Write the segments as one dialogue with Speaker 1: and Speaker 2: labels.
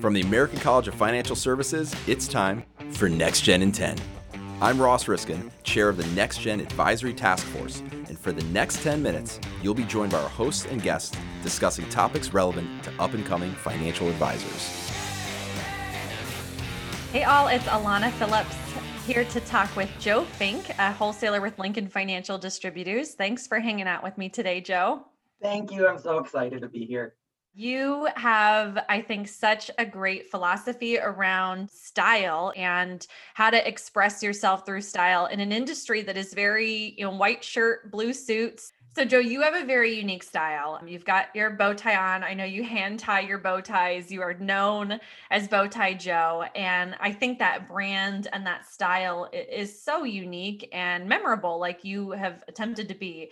Speaker 1: From the American College of Financial Services, it's time for Next Gen in 10. I'm Ross Riskin, chair of the Next Gen Advisory Task Force, and for the next 10 minutes, you'll be joined by our hosts and guests discussing topics relevant to up and coming financial advisors.
Speaker 2: Hey, all, it's Alana Phillips here to talk with Joe Fink, a wholesaler with Lincoln Financial Distributors. Thanks for hanging out with me today, Joe.
Speaker 3: Thank you. I'm so excited to be here.
Speaker 2: You have, I think, such a great philosophy around style and how to express yourself through style in an industry that is very, you know, white shirt, blue suits. So, Joe, you have a very unique style. You've got your bow tie on. I know you hand tie your bow ties. You are known as Bow Tie Joe. And I think that brand and that style is so unique and memorable, like you have attempted to be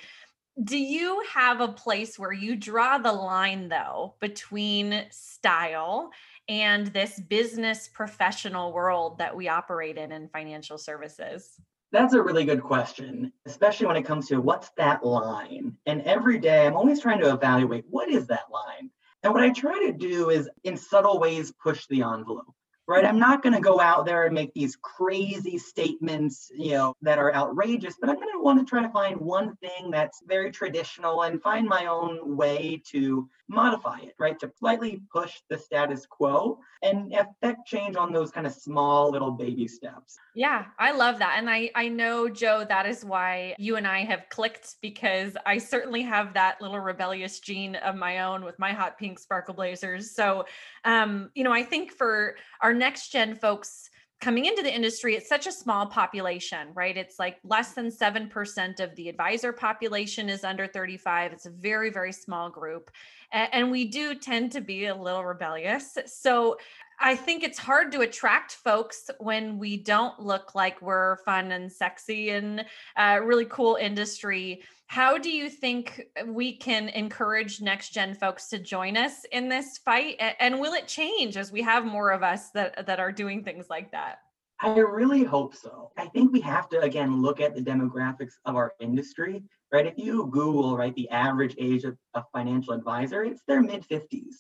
Speaker 2: do you have a place where you draw the line though between style and this business professional world that we operate in in financial services?
Speaker 3: That's a really good question, especially when it comes to what's that line. And every day I'm always trying to evaluate what is that line? And what I try to do is in subtle ways push the envelope right? I'm not going to go out there and make these crazy statements, you know, that are outrageous, but I'm going to want to try to find one thing that's very traditional and find my own way to modify it, right? To slightly push the status quo and affect change on those kind of small little baby steps.
Speaker 2: Yeah, I love that. And I I know Joe that is why you and I have clicked because I certainly have that little rebellious gene of my own with my hot pink sparkle blazers. So, um, you know, I think for our next gen folks coming into the industry, it's such a small population, right? It's like less than 7% of the advisor population is under 35. It's a very, very small group. And we do tend to be a little rebellious. So I think it's hard to attract folks when we don't look like we're fun and sexy and a really cool industry. How do you think we can encourage next gen folks to join us in this fight? And will it change as we have more of us that, that are doing things like that?
Speaker 3: I really hope so. I think we have to again look at the demographics of our industry, right? If you Google, right, the average age of a financial advisor, it's their mid 50s.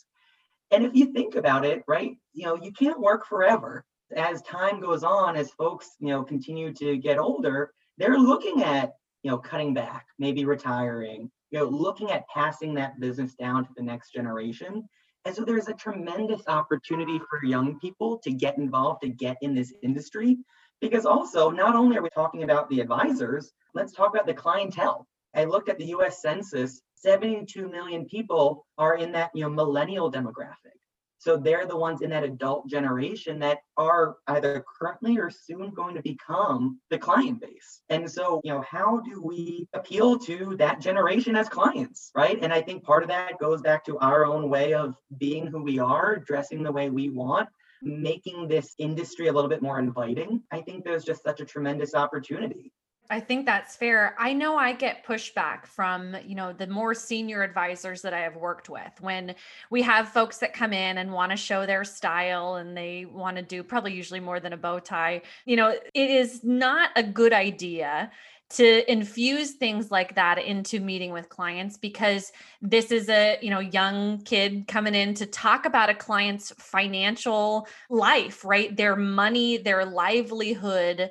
Speaker 3: And if you think about it, right, you know, you can't work forever. As time goes on, as folks, you know, continue to get older, they're looking at, you know, cutting back, maybe retiring, you know, looking at passing that business down to the next generation. And so there's a tremendous opportunity for young people to get involved, to get in this industry. Because also, not only are we talking about the advisors, let's talk about the clientele. I looked at the US Census, 72 million people are in that you know millennial demographic. So they're the ones in that adult generation that are either currently or soon going to become the client base. And so, you know, how do we appeal to that generation as clients, right? And I think part of that goes back to our own way of being who we are, dressing the way we want, making this industry a little bit more inviting. I think there's just such a tremendous opportunity.
Speaker 2: I think that's fair. I know I get pushback from, you know, the more senior advisors that I have worked with when we have folks that come in and want to show their style and they want to do probably usually more than a bow tie. You know, it is not a good idea to infuse things like that into meeting with clients because this is a you know young kid coming in to talk about a client's financial life right? Their money their livelihood.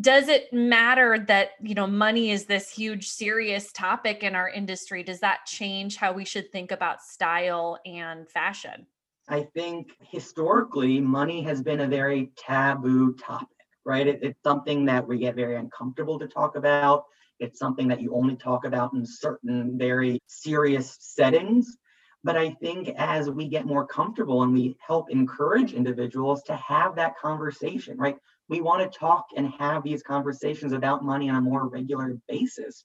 Speaker 2: Does it matter that you know money is this huge serious topic in our industry? Does that change how we should think about style and fashion?
Speaker 3: I think historically money has been a very taboo topic right? It, it's something that we get very uncomfortable to talk about. It's something that you only talk about in certain very serious settings. But I think as we get more comfortable and we help encourage individuals to have that conversation, right? we want to talk and have these conversations about money on a more regular basis.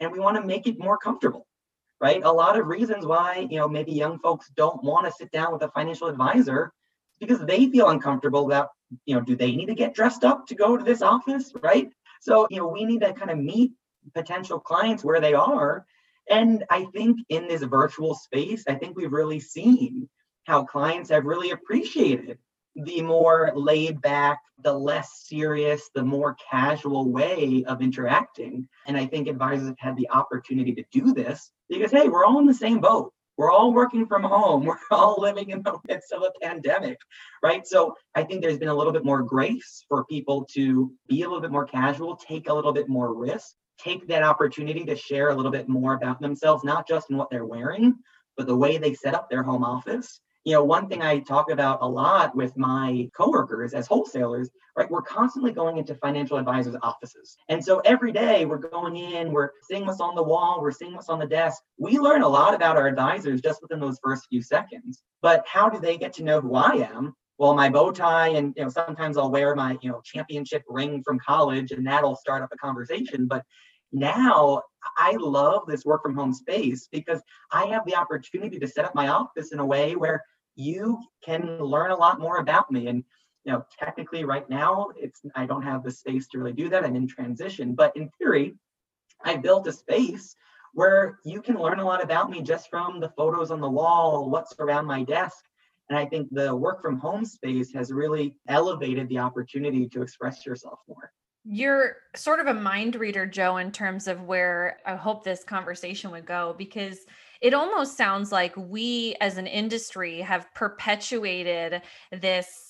Speaker 3: And we want to make it more comfortable right? A lot of reasons why you know maybe young folks don't want to sit down with a financial advisor because they feel uncomfortable about you know do they need to get dressed up to go to this office right so you know we need to kind of meet potential clients where they are and i think in this virtual space i think we've really seen how clients have really appreciated the more laid back, the less serious, the more casual way of interacting. And I think advisors have had the opportunity to do this because, hey, we're all in the same boat. We're all working from home. We're all living in the midst of a pandemic, right? So I think there's been a little bit more grace for people to be a little bit more casual, take a little bit more risk, take that opportunity to share a little bit more about themselves, not just in what they're wearing, but the way they set up their home office you know, one thing I talk about a lot with my coworkers as wholesalers, right? We're constantly going into financial advisors' offices. And so every day we're going in, we're seeing what's on the wall, we're seeing what's on the desk. We learn a lot about our advisors just within those first few seconds. But how do they get to know who I am? Well, my bow tie, and you know, sometimes I'll wear my, you know, championship ring from college, and that'll start up a conversation. But now I love this work from home space because I have the opportunity to set up my office in a way where you can learn a lot more about me. And you know, technically right now, it's I don't have the space to really do that. I'm in transition, but in theory, I built a space where you can learn a lot about me just from the photos on the wall, what's around my desk. And I think the work from home space has really elevated the opportunity to express yourself more.
Speaker 2: You're sort of a mind reader, Joe, in terms of where I hope this conversation would go, because it almost sounds like we as an industry have perpetuated this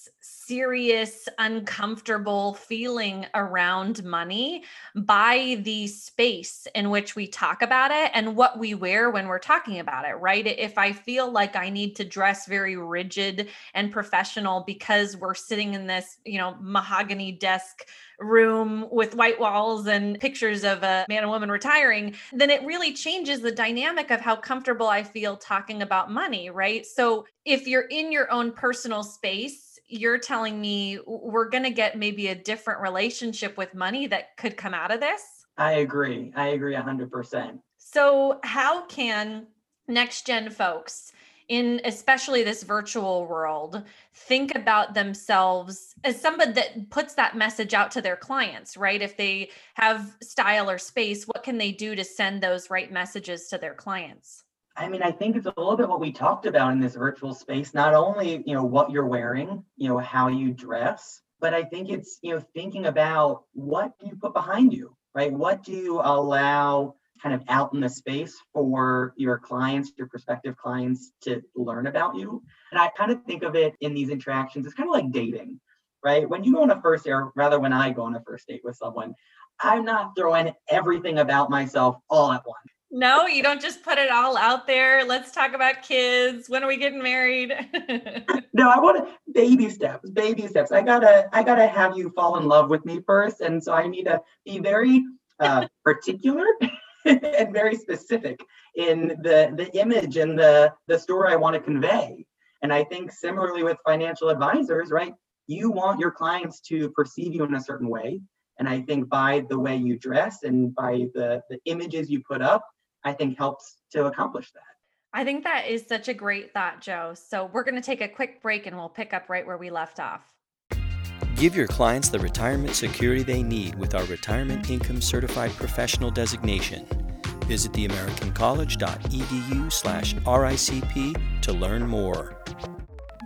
Speaker 2: serious, uncomfortable feeling around money by the space in which we talk about it and what we wear when we're talking about it, right? If I feel like I need to dress very rigid and professional because we're sitting in this, you know, mahogany desk room with white walls and pictures of a man and woman retiring, then it really changes the dynamic of how comfortable I feel talking about money, right? So if you're in your own personal space, you're telling me we're going to get maybe a different relationship with money that could come out of this?
Speaker 3: I agree. I agree 100%.
Speaker 2: So, how can next gen folks in especially this virtual world think about themselves as somebody that puts that message out to their clients right if they have style or space what can they do to send those right messages to their clients
Speaker 3: I mean, I think it's a little bit what we talked about in this virtual space. Not only, you know, what you're wearing, you know, how you dress, but I think it's, you know, thinking about what do you put behind you, right? What do you allow kind of out in the space for your clients, your prospective clients to learn about you. And I kind of think of it in these interactions, it's kind of like dating, right? When you go on a first date, or rather when I go on a first date with someone, I'm not throwing everything about myself all at once.
Speaker 2: No, you don't just put it all out there. Let's talk about kids. When are we getting married?
Speaker 3: no, I want to baby steps, baby steps. I gotta, I gotta have you fall in love with me first, and so I need to be very uh, particular and very specific in the the image and the the story I want to convey. And I think similarly with financial advisors, right? You want your clients to perceive you in a certain way. And I think by the way you dress and by the, the images you put up, I think helps to accomplish that.
Speaker 2: I think that is such a great thought, Joe. So we're going to take a quick break and we'll pick up right where we left off.
Speaker 4: Give your clients the retirement security they need with our Retirement Income Certified Professional designation. Visit theamericancollege.edu slash RICP to learn more.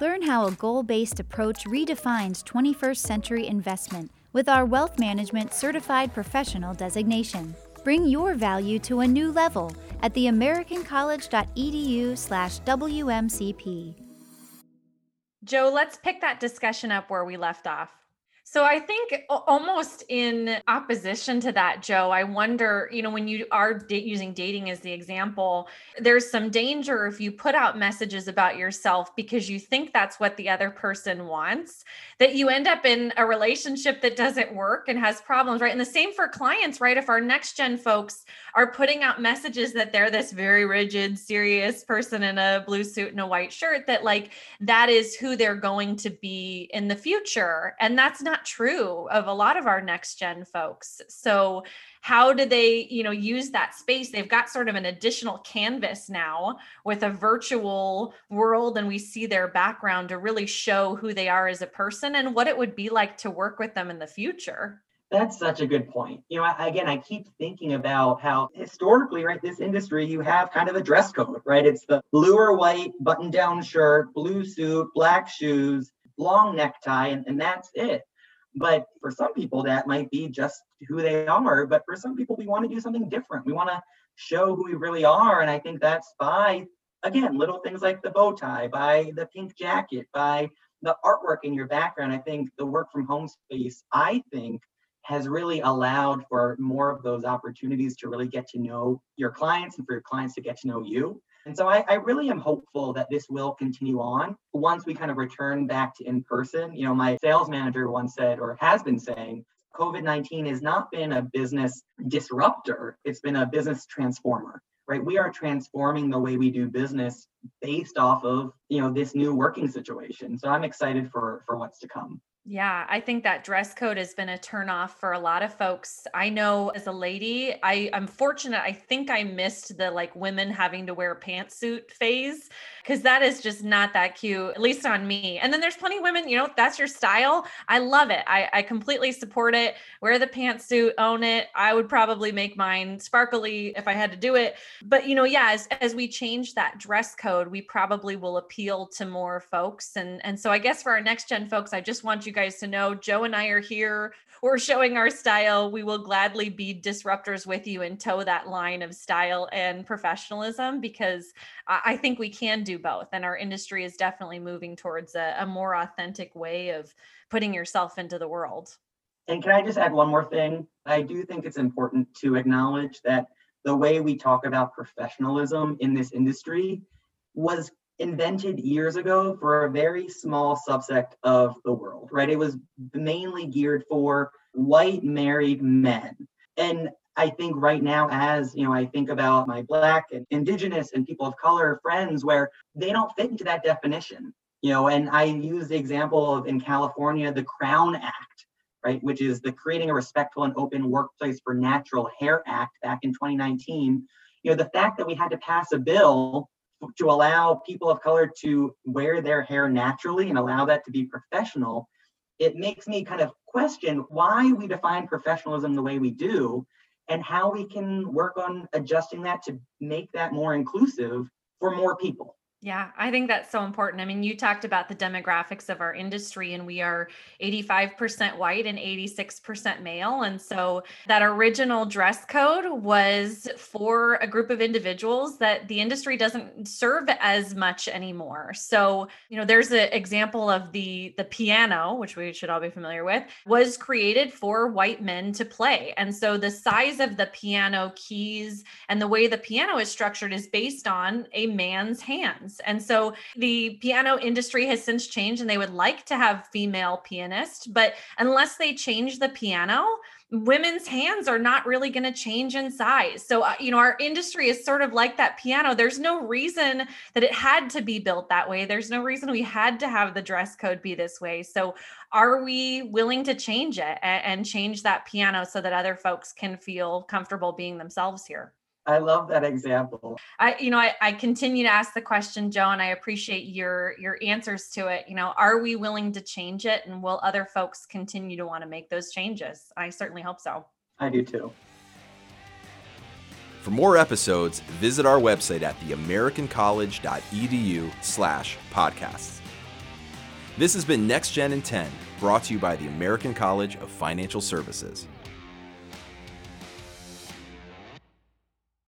Speaker 5: Learn how a goal based approach redefines 21st century investment with our Wealth Management Certified Professional designation. Bring your value to a new level at theamericancollege.edu slash WMCP.
Speaker 2: Joe, let's pick that discussion up where we left off. So I think almost in opposition to that, Joe, I wonder, you know, when you are da- using dating as the example, there's some danger if you put out messages about yourself because you think that's what the other person wants, that you end up in a relationship that doesn't work and has problems, right? And the same for clients, right? If our next gen folks are putting out messages that they're this very rigid, serious person in a blue suit and a white shirt, that like that is who they're going to be in the future. And that's not true of a lot of our next gen folks. So how do they, you know, use that space? They've got sort of an additional canvas now with a virtual world and we see their background to really show who they are as a person and what it would be like to work with them in the future.
Speaker 3: That's such a good point. You know, again, I keep thinking about how historically, right, this industry, you have kind of a dress code, right? It's the blue or white button down shirt, blue suit, black shoes, long necktie, and, and that's it. But for some people, that might be just who they are. But for some people, we want to do something different. We want to show who we really are. And I think that's by again, little things like the bow tie, by the pink jacket, by the artwork in your background. I think the work from home space, I think, has really allowed for more of those opportunities to really get to know your clients and for your clients to get to know you. And so I, I, really am hopeful that this will continue on once we kind of return back to in person. You know, my sales manager once said, or has been saying, COVID 19 has not been a business disruptor, it's been a business transformer. Right, we are transforming the way we do business based off of you know this new working situation. So I'm excited for for what's to come.
Speaker 2: Yeah, I think that dress code has been a turnoff for a lot of folks. I know as a lady, I, I'm fortunate. I think I missed the like women having to wear a pantsuit phase because that is just not that cute, at least on me. And then there's plenty of women, you know, that's your style. I love it. I, I completely support it. Wear the pantsuit, own it. I would probably make mine sparkly if I had to do it. But, you know, yeah, as, as we change that dress code, we probably will appeal to more folks. And, and so I guess for our next gen folks, I just want you guys to know Joe and I are here. We're showing our style. We will gladly be disruptors with you and toe that line of style and professionalism because I think we can do both. And our industry is definitely moving towards a, a more authentic way of putting yourself into the world.
Speaker 3: And can I just add one more thing? I do think it's important to acknowledge that the way we talk about professionalism in this industry was invented years ago for a very small subsect of the world, right? It was mainly geared for white married men. And I think right now, as you know, I think about my Black and Indigenous and people of color friends where they don't fit into that definition. You know, and I use the example of in California, the Crown Act, right, which is the Creating a Respectful and Open Workplace for Natural Hair Act back in 2019. You know, the fact that we had to pass a bill to allow people of color to wear their hair naturally and allow that to be professional, it makes me kind of question why we define professionalism the way we do and how we can work on adjusting that to make that more inclusive for more people.
Speaker 2: Yeah, I think that's so important. I mean, you talked about the demographics of our industry, and we are 85% white and 86% male. And so that original dress code was for a group of individuals that the industry doesn't serve as much anymore. So, you know, there's an example of the the piano, which we should all be familiar with, was created for white men to play. And so the size of the piano keys and the way the piano is structured is based on a man's hands. And so the piano industry has since changed and they would like to have female pianists, but unless they change the piano, women's hands are not really going to change in size. So, uh, you know, our industry is sort of like that piano. There's no reason that it had to be built that way. There's no reason we had to have the dress code be this way. So, are we willing to change it and, and change that piano so that other folks can feel comfortable being themselves here?
Speaker 3: I love that example.
Speaker 2: I, you know, I, I continue to ask the question, Joe, and I appreciate your your answers to it. You know, are we willing to change it, and will other folks continue to want to make those changes? I certainly hope so.
Speaker 3: I do too.
Speaker 1: For more episodes, visit our website at theamericancollege.edu/slash podcasts. This has been Next Gen in 10, brought to you by the American College of Financial Services.